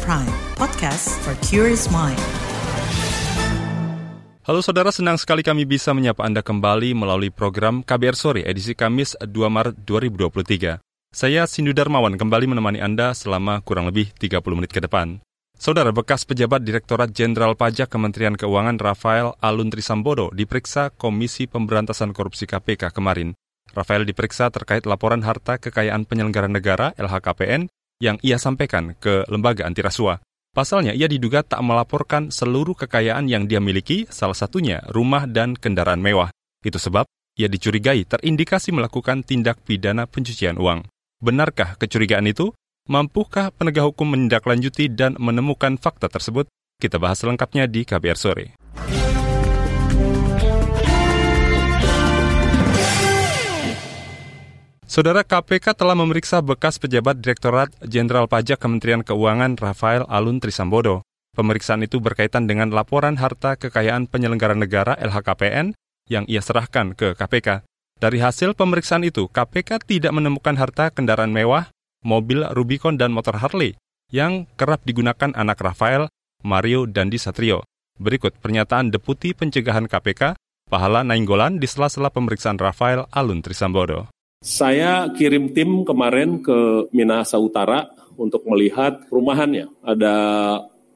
Prime, podcast for curious mind. Halo saudara, senang sekali kami bisa menyapa Anda kembali melalui program KBR Sore edisi Kamis 2 Maret 2023. Saya Sindu Darmawan kembali menemani Anda selama kurang lebih 30 menit ke depan. Saudara bekas pejabat Direktorat Jenderal Pajak Kementerian Keuangan Rafael Alun Trisambodo diperiksa Komisi Pemberantasan Korupsi KPK kemarin. Rafael diperiksa terkait laporan harta kekayaan penyelenggara negara LHKPN yang ia sampaikan ke lembaga anti rasuah. Pasalnya, ia diduga tak melaporkan seluruh kekayaan yang dia miliki, salah satunya rumah dan kendaraan mewah. Itu sebab ia dicurigai terindikasi melakukan tindak pidana pencucian uang. Benarkah kecurigaan itu? Mampukah penegak hukum menindaklanjuti dan menemukan fakta tersebut? Kita bahas lengkapnya di KBR Sore. Saudara KPK telah memeriksa bekas pejabat Direktorat Jenderal Pajak Kementerian Keuangan Rafael Alun Trisambodo. Pemeriksaan itu berkaitan dengan laporan harta kekayaan penyelenggara negara LHKPN yang ia serahkan ke KPK. Dari hasil pemeriksaan itu, KPK tidak menemukan harta kendaraan mewah, mobil Rubicon dan motor Harley yang kerap digunakan anak Rafael, Mario, dan Disatrio. Berikut pernyataan Deputi Pencegahan KPK, Pahala Nainggolan di sela-sela pemeriksaan Rafael Alun Trisambodo. Saya kirim tim kemarin ke Minahasa Utara untuk melihat rumahannya. Ada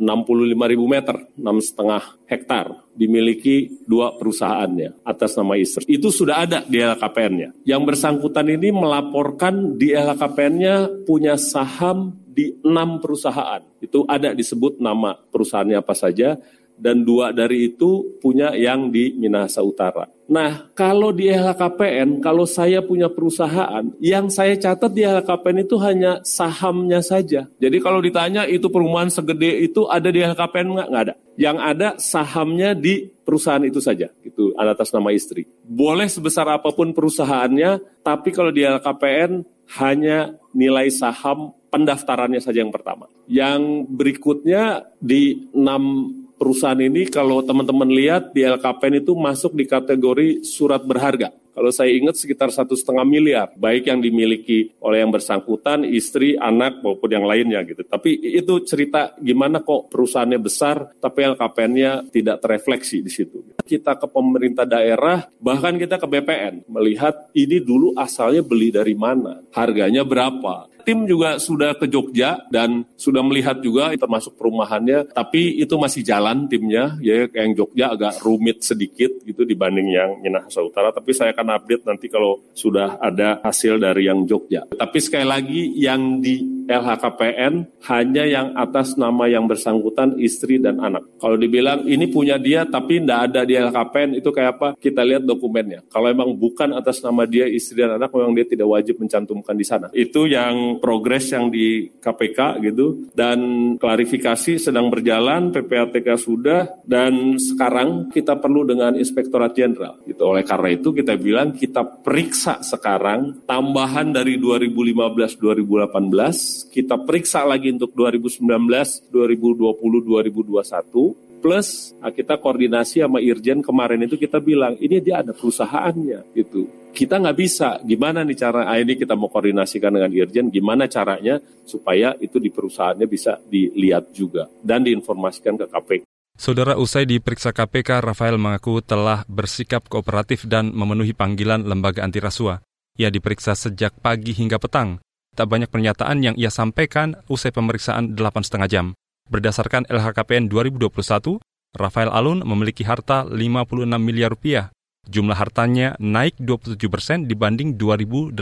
65 ribu meter, 6,5 hektar, dimiliki dua perusahaannya atas nama istri. Itu sudah ada di LHKPN-nya. Yang bersangkutan ini melaporkan di LHKPN-nya punya saham di enam perusahaan. Itu ada disebut nama perusahaannya apa saja, dan dua dari itu punya yang di Minahasa Utara. Nah, kalau di LHKPN, kalau saya punya perusahaan, yang saya catat di LHKPN itu hanya sahamnya saja. Jadi kalau ditanya itu perumahan segede itu ada di LHKPN nggak? Nggak ada. Yang ada sahamnya di perusahaan itu saja, itu atas nama istri. Boleh sebesar apa pun perusahaannya, tapi kalau di LHKPN hanya nilai saham pendaftarannya saja yang pertama. Yang berikutnya di 6 perusahaan ini kalau teman-teman lihat di LKPN itu masuk di kategori surat berharga. Kalau saya ingat sekitar satu setengah miliar, baik yang dimiliki oleh yang bersangkutan, istri, anak maupun yang lainnya gitu. Tapi itu cerita gimana kok perusahaannya besar, tapi LKPN-nya tidak terefleksi di situ. Kita ke pemerintah daerah, bahkan kita ke BPN melihat ini dulu asalnya beli dari mana, harganya berapa, tim juga sudah ke Jogja dan sudah melihat juga termasuk perumahannya, tapi itu masih jalan timnya, ya yang Jogja agak rumit sedikit gitu dibanding yang Minahasa Utara, tapi saya akan update nanti kalau sudah ada hasil dari yang Jogja. Tapi sekali lagi yang di LHKPN hanya yang atas nama yang bersangkutan istri dan anak. Kalau dibilang ini punya dia tapi tidak ada di LHKPN itu kayak apa? Kita lihat dokumennya. Kalau emang bukan atas nama dia istri dan anak memang dia tidak wajib mencantumkan di sana. Itu yang progres yang di KPK gitu dan klarifikasi sedang berjalan PPATK sudah dan sekarang kita perlu dengan Inspektorat Jenderal gitu oleh karena itu kita bilang kita periksa sekarang tambahan dari 2015 2018 kita periksa lagi untuk 2019 2020 2021 plus nah, kita koordinasi sama Irjen kemarin itu kita bilang ini dia ada perusahaannya gitu kita nggak bisa gimana nih cara ah, ini kita mau koordinasikan dengan Irjen gimana caranya supaya itu di perusahaannya bisa dilihat juga dan diinformasikan ke KPK. Saudara usai diperiksa KPK, Rafael mengaku telah bersikap kooperatif dan memenuhi panggilan lembaga anti rasuah. Ia diperiksa sejak pagi hingga petang. Tak banyak pernyataan yang ia sampaikan usai pemeriksaan 8,5 jam. Berdasarkan LHKPN 2021, Rafael Alun memiliki harta 56 miliar rupiah. Jumlah hartanya naik 27 persen dibanding 2018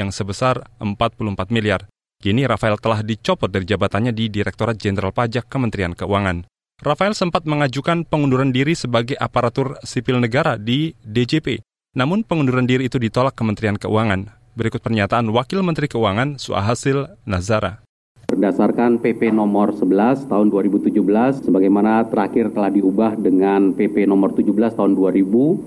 yang sebesar 44 miliar. Kini Rafael telah dicopot dari jabatannya di Direktorat Jenderal Pajak Kementerian Keuangan. Rafael sempat mengajukan pengunduran diri sebagai aparatur sipil negara di DJP. Namun pengunduran diri itu ditolak Kementerian Keuangan. Berikut pernyataan Wakil Menteri Keuangan Suahasil Nazara berdasarkan PP nomor 11 tahun 2017 sebagaimana terakhir telah diubah dengan PP nomor 17 tahun 2020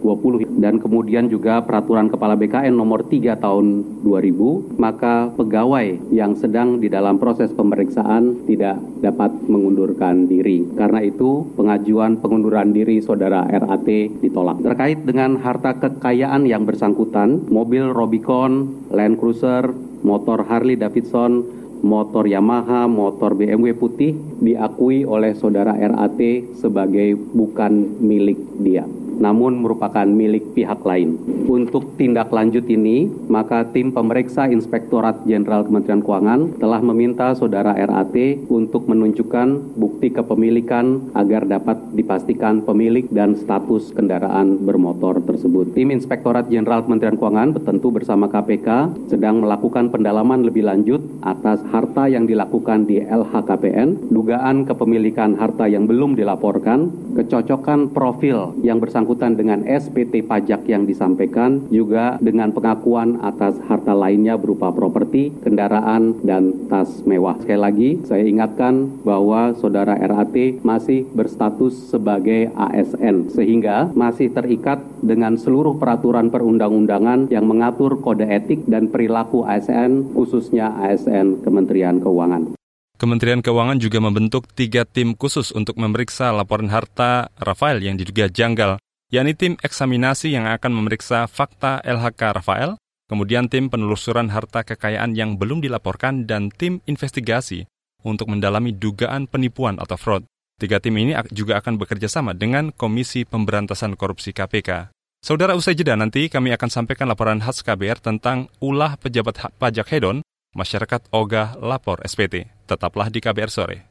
dan kemudian juga peraturan kepala BKN nomor 3 tahun 2000 maka pegawai yang sedang di dalam proses pemeriksaan tidak dapat mengundurkan diri. Karena itu pengajuan pengunduran diri saudara RAT ditolak. Terkait dengan harta kekayaan yang bersangkutan, mobil Robicon, Land Cruiser, motor Harley Davidson motor Yamaha, motor BMW putih diakui oleh saudara RAT sebagai bukan milik dia namun merupakan milik pihak lain. Untuk tindak lanjut ini, maka tim pemeriksa Inspektorat Jenderal Kementerian Keuangan telah meminta saudara RAT untuk menunjukkan bukti kepemilikan agar dapat dipastikan pemilik dan status kendaraan bermotor tersebut. Tim Inspektorat Jenderal Kementerian Keuangan tentu bersama KPK sedang melakukan pendalaman lebih lanjut atas harta yang dilakukan di LHKPN, dugaan kepemilikan harta yang belum dilaporkan, kecocokan profil yang bersangkutan bersangkutan dengan SPT pajak yang disampaikan, juga dengan pengakuan atas harta lainnya berupa properti, kendaraan, dan tas mewah. Sekali lagi, saya ingatkan bahwa saudara RAT masih berstatus sebagai ASN, sehingga masih terikat dengan seluruh peraturan perundang-undangan yang mengatur kode etik dan perilaku ASN, khususnya ASN Kementerian Keuangan. Kementerian Keuangan juga membentuk tiga tim khusus untuk memeriksa laporan harta Rafael yang diduga janggal yakni tim eksaminasi yang akan memeriksa fakta LHK Rafael, kemudian tim penelusuran harta kekayaan yang belum dilaporkan, dan tim investigasi untuk mendalami dugaan penipuan atau fraud. Tiga tim ini juga akan bekerja sama dengan Komisi Pemberantasan Korupsi KPK. Saudara usai jeda nanti kami akan sampaikan laporan khas KBR tentang ulah pejabat pajak hedon, masyarakat ogah lapor SPT. Tetaplah di KBR sore.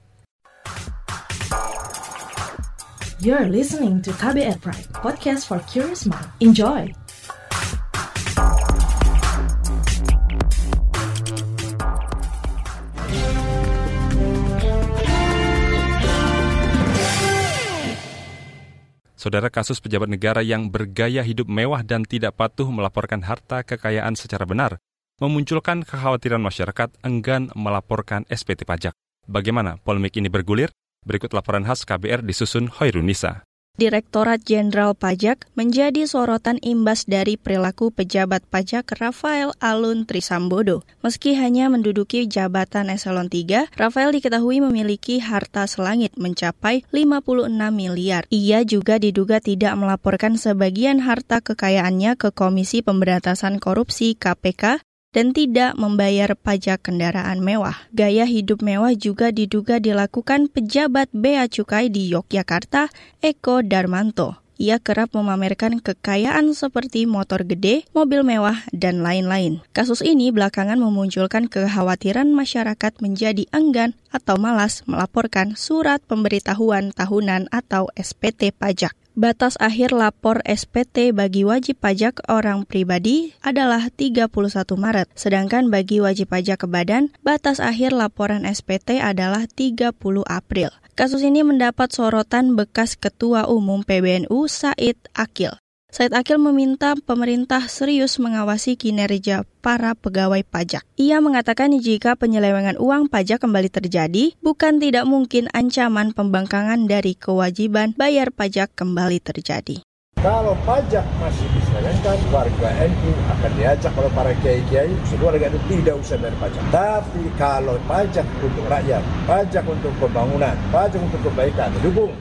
You're listening to KBR Pride, podcast for curious mind. Enjoy! Saudara kasus pejabat negara yang bergaya hidup mewah dan tidak patuh melaporkan harta kekayaan secara benar memunculkan kekhawatiran masyarakat enggan melaporkan SPT pajak. Bagaimana polemik ini bergulir? Berikut laporan khas KBR disusun Hoirunisa. Direktorat Jenderal Pajak menjadi sorotan imbas dari perilaku pejabat pajak Rafael Alun Trisambodo. Meski hanya menduduki jabatan eselon 3, Rafael diketahui memiliki harta selangit mencapai 56 miliar. Ia juga diduga tidak melaporkan sebagian harta kekayaannya ke Komisi Pemberantasan Korupsi KPK dan tidak membayar pajak kendaraan mewah. Gaya hidup mewah juga diduga dilakukan pejabat Bea Cukai di Yogyakarta, Eko Darmanto. Ia kerap memamerkan kekayaan seperti motor gede, mobil mewah, dan lain-lain. Kasus ini belakangan memunculkan kekhawatiran masyarakat menjadi enggan atau malas melaporkan surat pemberitahuan tahunan atau SPT pajak. Batas akhir lapor SPT bagi wajib pajak orang pribadi adalah 31 Maret, sedangkan bagi wajib pajak ke badan, batas akhir laporan SPT adalah 30 April. Kasus ini mendapat sorotan bekas Ketua Umum PBNU Said Akil. Said Akil meminta pemerintah serius mengawasi kinerja para pegawai pajak. Ia mengatakan jika penyelewengan uang pajak kembali terjadi, bukan tidak mungkin ancaman pembangkangan dari kewajiban bayar pajak kembali terjadi. Kalau pajak masih diselewengkan, warga NU akan diajak oleh para kiai-kiai, semua warga NU tidak usah bayar pajak. Tapi kalau pajak untuk rakyat, pajak untuk pembangunan, pajak untuk kebaikan, dukung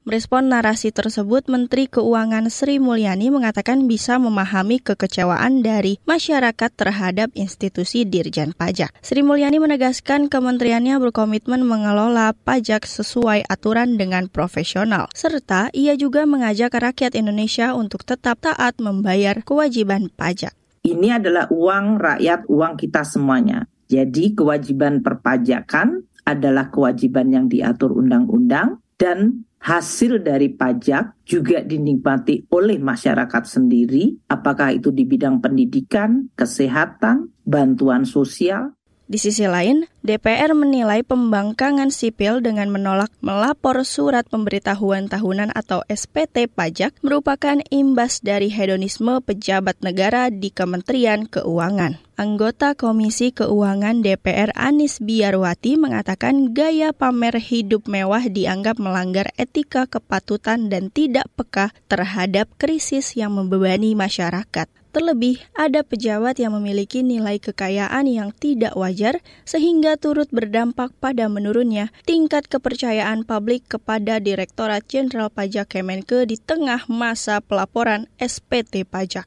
Merespon narasi tersebut, Menteri Keuangan Sri Mulyani mengatakan bisa memahami kekecewaan dari masyarakat terhadap institusi Dirjen Pajak. Sri Mulyani menegaskan kementeriannya berkomitmen mengelola pajak sesuai aturan dengan profesional, serta ia juga mengajak rakyat Indonesia untuk tetap taat membayar kewajiban pajak. Ini adalah uang rakyat, uang kita semuanya. Jadi kewajiban perpajakan adalah kewajiban yang diatur undang-undang dan hasil dari pajak juga dinikmati oleh masyarakat sendiri, apakah itu di bidang pendidikan, kesehatan, bantuan sosial, di sisi lain, DPR menilai pembangkangan sipil dengan menolak melapor surat pemberitahuan tahunan atau SPT pajak merupakan imbas dari hedonisme pejabat negara di Kementerian Keuangan. Anggota Komisi Keuangan DPR Anis Biarwati mengatakan gaya pamer hidup mewah dianggap melanggar etika kepatutan dan tidak peka terhadap krisis yang membebani masyarakat. Terlebih, ada pejabat yang memiliki nilai kekayaan yang tidak wajar sehingga turut berdampak pada menurunnya tingkat kepercayaan publik kepada Direktorat Jenderal Pajak Kemenke di tengah masa pelaporan SPT pajak.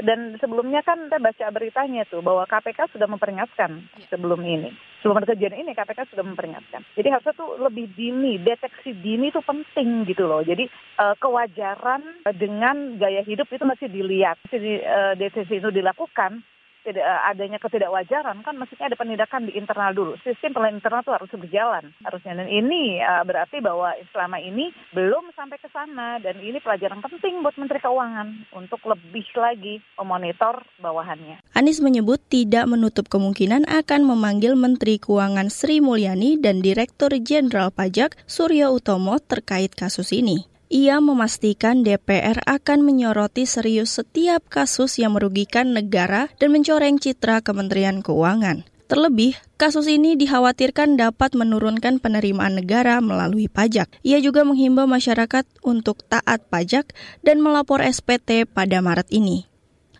Dan sebelumnya kan kita baca beritanya tuh bahwa KPK sudah memperingatkan sebelum ini sebelum ada kejadian ini KPK sudah memperingatkan. Jadi harusnya tuh lebih dini, deteksi dini itu penting gitu loh. Jadi uh, kewajaran dengan gaya hidup itu masih dilihat, masih di, uh, deteksi itu dilakukan tidak eh, adanya ketidakwajaran kan mestinya ada penindakan di internal dulu. Sistem pelayanan internal itu harus berjalan harusnya dan ini uh, berarti bahwa selama ini belum sampai ke sana dan ini pelajaran penting buat Menteri Keuangan untuk lebih lagi memonitor bawahannya. Anies menyebut tidak menutup kemungkinan akan memanggil Menteri Keuangan Sri Mulyani dan Direktur Jenderal Pajak Suryo Utomo terkait kasus ini. Ia memastikan DPR akan menyoroti serius setiap kasus yang merugikan negara dan mencoreng citra Kementerian Keuangan. Terlebih, kasus ini dikhawatirkan dapat menurunkan penerimaan negara melalui pajak. Ia juga menghimbau masyarakat untuk taat pajak dan melapor SPT pada Maret ini.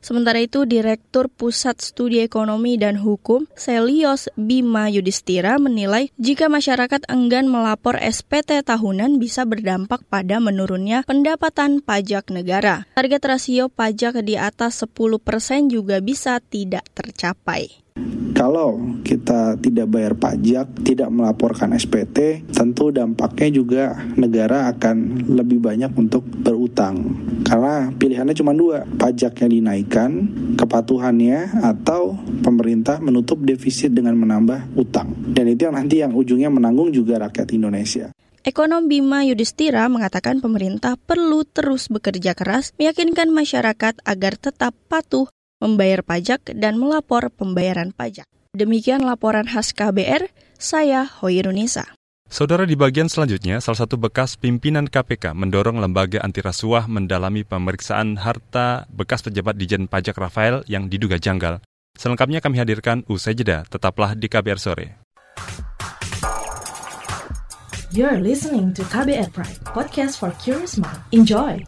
Sementara itu, Direktur Pusat Studi Ekonomi dan Hukum, Selios Bima Yudhistira menilai jika masyarakat enggan melapor SPT tahunan bisa berdampak pada menurunnya pendapatan pajak negara. Target rasio pajak di atas 10% persen juga bisa tidak tercapai. Kalau kita tidak bayar pajak, tidak melaporkan SPT, tentu dampaknya juga negara akan lebih banyak untuk berutang. Karena pilihannya cuma dua, pajaknya dinaikkan, kepatuhannya, atau pemerintah menutup defisit dengan menambah utang. Dan itu yang nanti yang ujungnya menanggung juga rakyat Indonesia. Ekonom Bima Yudhistira mengatakan pemerintah perlu terus bekerja keras meyakinkan masyarakat agar tetap patuh membayar pajak, dan melapor pembayaran pajak. Demikian laporan khas KBR, saya Hoirunisa. Saudara di bagian selanjutnya, salah satu bekas pimpinan KPK mendorong lembaga anti rasuah mendalami pemeriksaan harta bekas pejabat Dijen Pajak Rafael yang diduga janggal. Selengkapnya kami hadirkan usai jeda, tetaplah di KBR Sore. You're listening to KBR Pride, podcast for curious mind. Enjoy!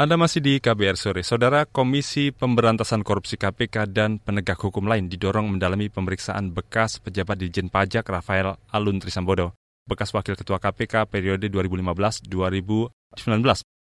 Anda masih di KBR Sore. Saudara Komisi Pemberantasan Korupsi KPK dan penegak hukum lain didorong mendalami pemeriksaan bekas pejabat Dijen Pajak Rafael Alun Trisambodo, bekas Wakil Ketua KPK periode 2015-2019.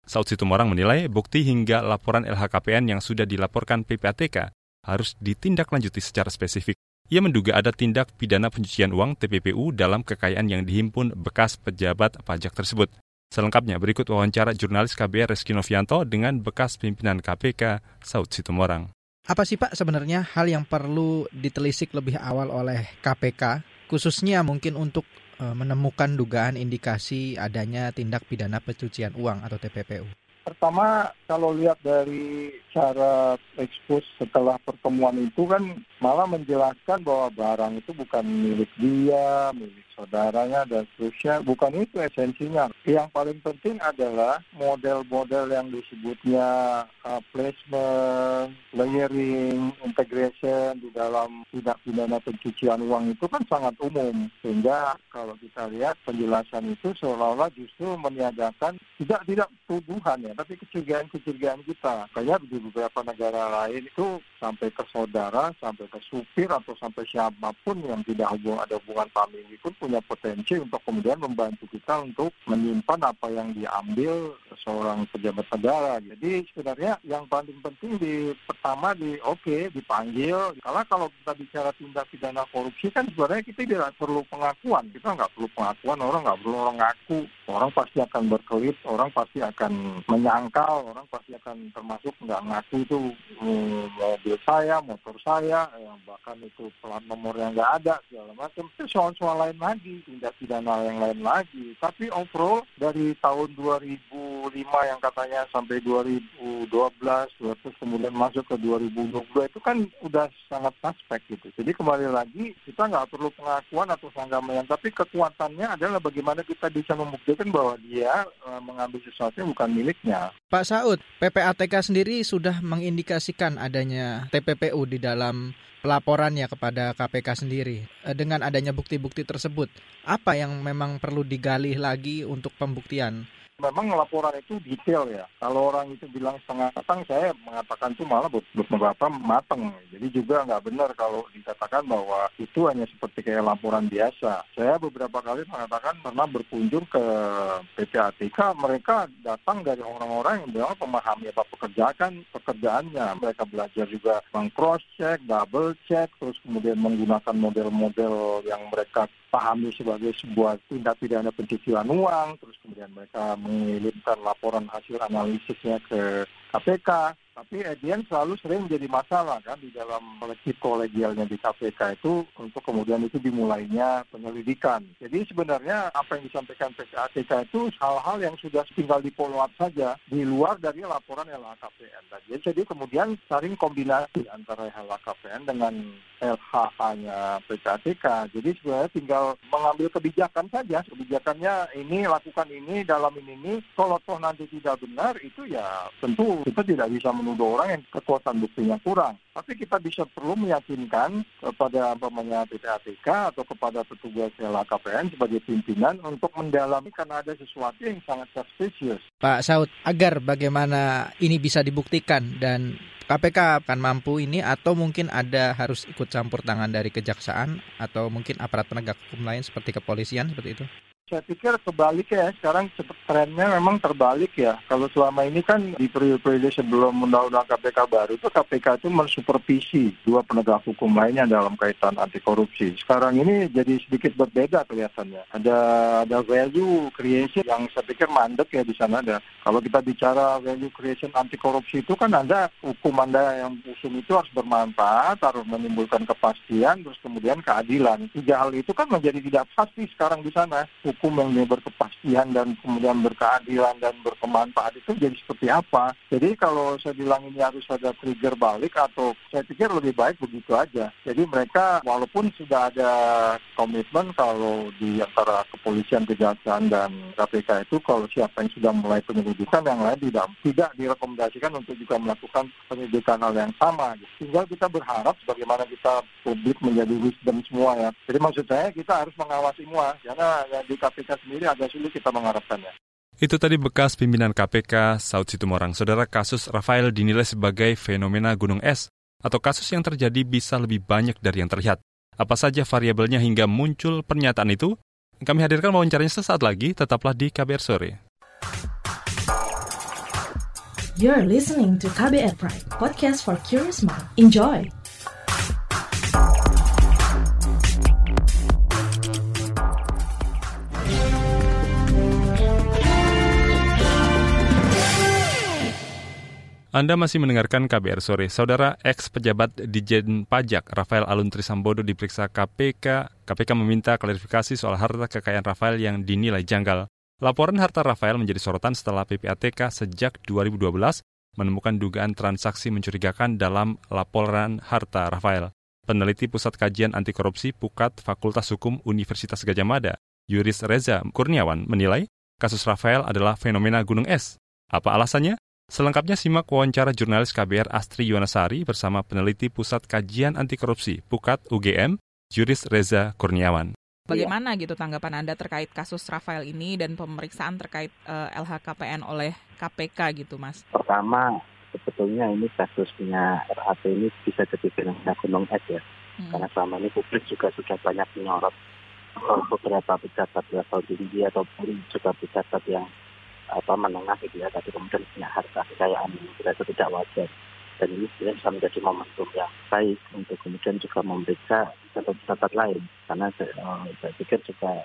Saud Situmorang menilai bukti hingga laporan LHKPN yang sudah dilaporkan PPATK harus ditindaklanjuti secara spesifik. Ia menduga ada tindak pidana pencucian uang TPPU dalam kekayaan yang dihimpun bekas pejabat pajak tersebut. Selengkapnya berikut wawancara jurnalis KBR Reski Novianto dengan bekas pimpinan KPK Saud Situmorang. Apa sih Pak sebenarnya hal yang perlu ditelisik lebih awal oleh KPK, khususnya mungkin untuk e, menemukan dugaan indikasi adanya tindak pidana pencucian uang atau TPPU? Pertama, kalau lihat dari cara ekspos setelah pertemuan itu kan malah menjelaskan bahwa barang itu bukan milik dia, milik saudaranya dan seterusnya. Bukan itu esensinya. Yang paling penting adalah model-model yang disebutnya uh, placement, layering, integration di dalam tindak pidana pencucian uang itu kan sangat umum. Sehingga kalau kita lihat penjelasan itu seolah-olah justru meniadakan tidak tidak tuduhan ya, tapi kecurigaan-kecurigaan kita. Kayak di beberapa negara lain itu sampai ke saudara, sampai ke supir atau sampai siapa pun yang tidak hubung ada hubungan famili pun punya potensi untuk kemudian membantu kita untuk menyimpan apa yang diambil seorang pejabat negara. Jadi sebenarnya yang paling penting di pertama di oke okay, dipanggil. Karena kalau kita bicara tindak pidana korupsi kan sebenarnya kita tidak perlu pengakuan. Kita nggak perlu pengakuan, orang nggak perlu orang ngaku. Orang pasti akan berkelit, orang pasti akan menyangkal, orang pasti akan termasuk nggak ngaku itu hmm, mobil saya, motor saya, yang bahkan itu plat nomor yang nggak ada segala macam. Itu soal-soal lain lagi, tindak pidana yang lain lagi. Tapi overall dari tahun 2005 yang katanya sampai 2012, terus kemudian masuk ke 2022 itu kan udah sangat suspek gitu. Jadi kembali lagi kita nggak perlu pengakuan atau sanggamayan, tapi kekuatannya adalah bagaimana kita bisa membuktikan bahwa dia e, mengambil sesuatu yang bukan miliknya. Pak Saud, PPATK sendiri sudah mengindikasikan adanya TPPU di dalam pelaporannya kepada KPK sendiri. Eh, dengan adanya bukti-bukti tersebut, apa yang memang perlu digali lagi untuk pembuktian memang laporan itu detail ya. Kalau orang itu bilang setengah matang, saya mengatakan itu malah beberapa matang. Jadi juga nggak benar kalau dikatakan bahwa itu hanya seperti kayak laporan biasa. Saya beberapa kali mengatakan pernah berkunjung ke PPATK, mereka datang dari orang-orang yang memang memahami apa pekerjaan pekerjaannya. Mereka belajar juga meng cross check, double check, terus kemudian menggunakan model-model yang mereka pahami sebagai sebuah tindak pidana pencucian uang, terus kemudian mereka mengirimkan laporan hasil analisisnya ke KPK. Tapi Edian selalu sering menjadi masalah kan di dalam kolektif kolegialnya di KPK itu untuk kemudian itu dimulainya penyelidikan. Jadi sebenarnya apa yang disampaikan PPATK itu hal-hal yang sudah tinggal di follow up saja di luar dari laporan LHKPN. Jadi kemudian saling kombinasi antara LHKPN dengan LHA-nya PPATK. Jadi sebenarnya tinggal mengambil kebijakan saja. Kebijakannya ini lakukan ini dalam ini ini. Kalau toh nanti tidak benar itu ya tentu kita tidak bisa menuduh orang yang kekuatan buktinya kurang. Tapi kita bisa perlu meyakinkan kepada pemanya PPATK atau kepada petugas LHKPN sebagai pimpinan untuk mendalami karena ada sesuatu yang sangat suspicious. Pak Saud, agar bagaimana ini bisa dibuktikan dan KPK akan mampu ini atau mungkin ada harus ikut campur tangan dari kejaksaan atau mungkin aparat penegak hukum lain seperti kepolisian seperti itu? Saya pikir kebalik ya, sekarang trennya memang terbalik ya. Kalau selama ini kan di periode-periode sebelum undang-undang KPK baru itu KPK itu mensupervisi dua penegak hukum lainnya dalam kaitan anti korupsi. Sekarang ini jadi sedikit berbeda kelihatannya. Ada ada value creation yang saya pikir mandek ya di sana ada. Kalau kita bicara value creation anti korupsi itu kan Anda hukum Anda yang usung itu harus bermanfaat, harus menimbulkan kepastian, terus kemudian keadilan. Tiga hal itu kan menjadi tidak pasti sekarang di sana yang berkepastian dan kemudian berkeadilan dan berkemanfaat itu jadi seperti apa. Jadi kalau saya bilang ini harus ada trigger balik atau saya pikir lebih baik begitu aja. Jadi mereka walaupun sudah ada komitmen kalau di antara kepolisian, kejaksaan dan KPK itu kalau siapa yang sudah mulai penyelidikan yang lain tidak tidak direkomendasikan untuk juga melakukan penyelidikan hal yang sama. Tinggal kita berharap bagaimana kita publik menjadi wisdom semua ya. Jadi maksud saya kita harus mengawasi semua karena ya, di KPK sendiri agak sulit kita mengharapkannya. Itu tadi bekas pimpinan KPK Saud Situmorang. Saudara kasus Rafael dinilai sebagai fenomena gunung es atau kasus yang terjadi bisa lebih banyak dari yang terlihat. Apa saja variabelnya hingga muncul pernyataan itu? Kami hadirkan wawancaranya sesaat lagi, tetaplah di KBR Sore. You're listening to KBR Pride, podcast for curious mind. Enjoy! Anda masih mendengarkan KBR sore. Saudara ex pejabat Dijen Pajak Rafael Aluntri Sambodo diperiksa KPK. KPK meminta klarifikasi soal harta kekayaan Rafael yang dinilai janggal. Laporan harta Rafael menjadi sorotan setelah PPATK sejak 2012 menemukan dugaan transaksi mencurigakan dalam laporan harta Rafael. Peneliti Pusat Kajian Anti Korupsi Pukat Fakultas Hukum Universitas Gajah Mada, Yuris Reza Kurniawan menilai kasus Rafael adalah fenomena gunung es. Apa alasannya? Selengkapnya simak wawancara jurnalis KBR Astri Yuwanasari bersama peneliti Pusat Kajian Anti Korupsi Pukat UGM, Juris Reza Kurniawan. Bagaimana gitu tanggapan Anda terkait kasus Rafael ini dan pemeriksaan terkait uh, eh, LHKPN oleh KPK gitu, Mas? Pertama, sebetulnya ini kasusnya RHP ini bisa jadi fenomena gunung es ya. Hmm. Karena selama ini publik juga sudah banyak menyorot eh, beberapa pejabat level tinggi ataupun juga pejabat yang apa menengah gitu ya. Tapi kemudian punya harta kekayaan yang tidak tidak wajar. Dan ini sebenarnya bisa menjadi momentum yang baik untuk kemudian juga memeriksa catatan lain. Karena uh, saya pikir juga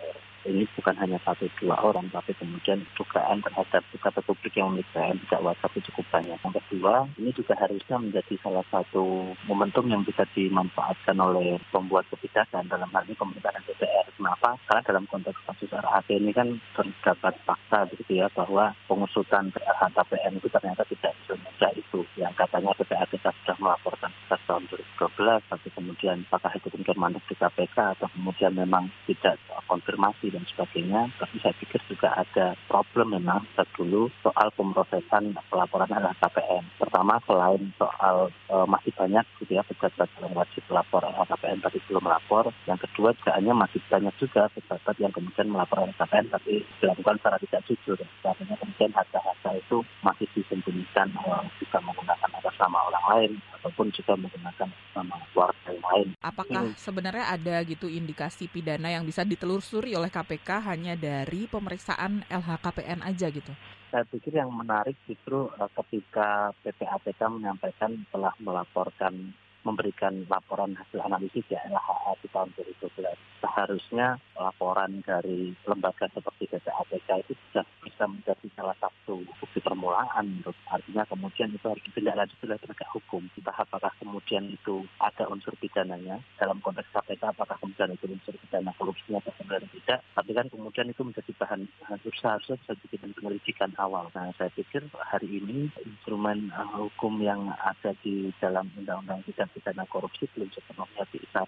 ini bukan hanya satu dua orang, tapi kemudian dugaan terhadap pejabat publik yang memiliki tidak wajar itu cukup banyak. Yang kedua, ini juga harusnya menjadi salah satu momentum yang bisa dimanfaatkan oleh pembuat kebijakan dalam hal ini pemerintah DPR. Kenapa? Karena dalam konteks kasus RHP ini kan terdapat fakta begitu ya bahwa pengusutan LHKPN itu ternyata tidak semudah itu. Yang katanya PPATK sudah melaporkan sejak tahun 2012, tapi kemudian apakah itu kemudian mandek di KPK atau kemudian memang tidak konfirmasi dan sebagainya. Tapi saya pikir juga ada problem memang dulu soal pemrosesan pelaporan LHKPN. Pertama selain soal e, masih banyak gitu ya pejabat yang wajib lapor LHKPN tapi belum melapor. Yang kedua juga hanya masih banyak juga pejabat yang kemudian melapor LHKPN tapi dilakukan secara tidak jujur. Artinya kemudian harga-harga itu masih disembunyikan e, bisa menggunakan atas nama orang lain ataupun juga menggunakan nama warga lain. Apakah hmm. sebenarnya ada gitu indikasi pidana yang bisa ditelusuri oleh KPK hanya dari pemeriksaan LHKPN aja gitu? Saya pikir yang menarik justru uh, ketika PPATK menyampaikan telah melaporkan memberikan laporan hasil analisis ya LHA di tahun 2012. Seharusnya laporan dari lembaga seperti PPATK itu sudah bisa menjadi salah satu bukti permulaan. Artinya kemudian itu harus ditindaklanjuti oleh penegak hukum. Entah apakah kemudian itu ada unsur pidananya dalam konteks KPK apakah kemudian itu unsur pidana korupsinya atau sebenarnya tidak. Tapi kan kemudian itu menjadi bahan seharusnya bisa jadi penyelidikan awal. Nah saya pikir hari ini instrumen uh, hukum yang ada di dalam undang-undang tidak pidana korupsi belum sepenuhnya bisa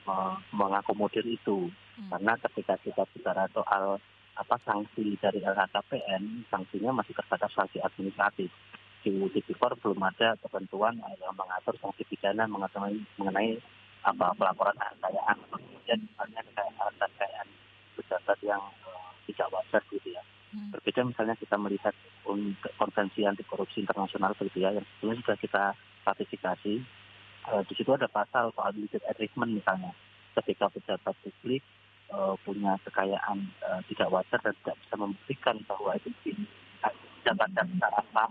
mengakomodir itu. Hmm. Karena ketika kita bicara soal apa sanksi dari LHKPN, sanksinya masih terbatas sanksi administratif. Di Tipikor belum ada ketentuan yang mengatur sanksi pidana mengenai, mengenai apa pelaporan kekayaan kemudian misalnya kekayaan kekayaan pejabat yang uh, tidak wajar gitu ya. Hmm. Berbeda misalnya kita melihat konvensi anti korupsi internasional begitu ya yang sebetulnya sudah kita ratifikasi uh, di situ ada pasal soal illicit enrichment misalnya. Ketika pejabat publik uh, punya kekayaan uh, tidak wajar dan tidak bisa membuktikan bahwa itu jabatan secara sah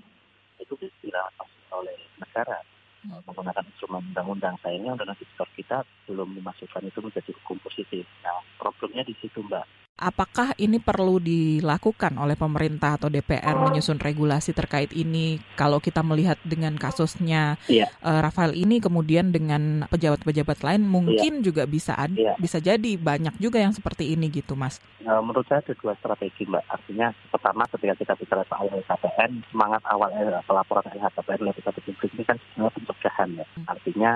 itu dirampas oleh negara. Uh, menggunakan instrumen undang-undang. Sayangnya undang-undang kita belum memasukkan itu menjadi hukum positif. Nah problemnya di situ mbak Apakah ini perlu dilakukan oleh pemerintah atau DPR menyusun regulasi terkait ini? Kalau kita melihat dengan kasusnya yeah. Iya. uh, Rafael ini, kemudian dengan pejabat-pejabat lain, mungkin yeah. juga bisa ada, yeah. bisa jadi banyak juga yang seperti ini gitu, Mas. Uh, menurut saya ada dua strategi, Mbak. Artinya, pertama ketika kita bicara soal LHKPN, semangat awal pelaporan LHKPN oleh pejabat publik ini kan sebenarnya pencegahan ya. Hmm. Artinya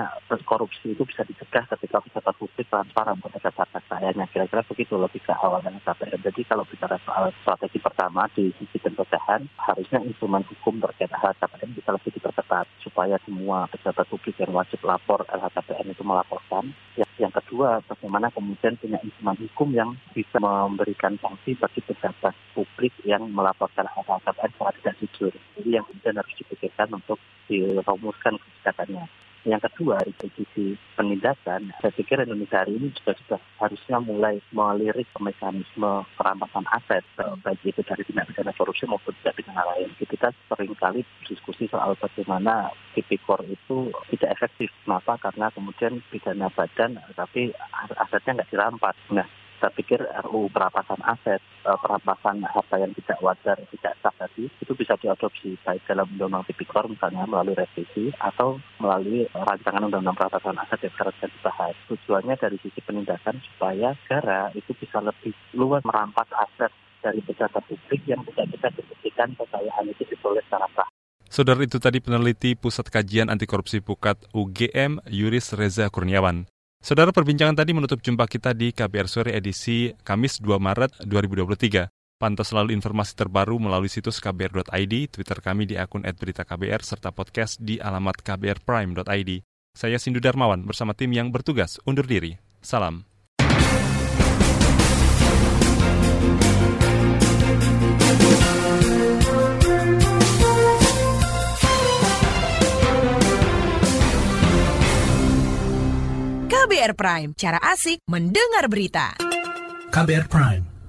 korupsi itu bisa dicegah ketika pejabat publik transparan terhadap harta kekayaannya. Kira-kira begitu logika awal dengan KPR. Jadi kalau bicara soal strategi pertama di sisi pencegahan, harusnya instrumen hukum terkait LHKPN bisa lebih diperketat supaya semua pejabat publik yang wajib lapor LHKPN itu melaporkan. Yang, yang kedua, bagaimana kemudian punya instrumen hukum yang bisa memberikan sanksi bagi pejabat publik yang melaporkan LHKPN secara tidak jujur. Jadi yang kemudian harus dipikirkan untuk dirumuskan kebijakannya. Yang kedua, dari sisi penindakan, saya pikir Indonesia hari ini juga sudah harusnya mulai melirik mekanisme perampasan aset, eh, baik itu dari tindak pidana korupsi maupun tindak pidana lain. Kita sering kali diskusi soal bagaimana tipikor itu tidak efektif. Kenapa? Karena kemudian pidana badan, tapi asetnya nggak dirampas. Nah, saya pikir RU perampasan aset, eh, perampasan harta yang tidak wajar, tidak sah tadi, itu bisa diadopsi baik dalam undang-undang tipikor misalnya melalui revisi atau melalui rancangan undang-undang perampasan aset yang sekarang sedang dibahas. Tujuannya dari sisi penindakan supaya negara itu bisa lebih luas merampas aset dari pejabat publik yang tidak bisa dibuktikan kekayaan itu diperoleh secara sah. Saudara itu tadi peneliti Pusat Kajian Anti Korupsi Pukat UGM Yuris Reza Kurniawan. Saudara perbincangan tadi menutup jumpa kita di KBR Sore edisi Kamis 2 Maret 2023. Pantau selalu informasi terbaru melalui situs kbr.id, Twitter kami di akun @beritaKBR serta podcast di alamat kbrprime.id. Saya Sindu Darmawan bersama tim yang bertugas undur diri. Salam. KBR Prime, cara asik mendengar berita. KBR Prime,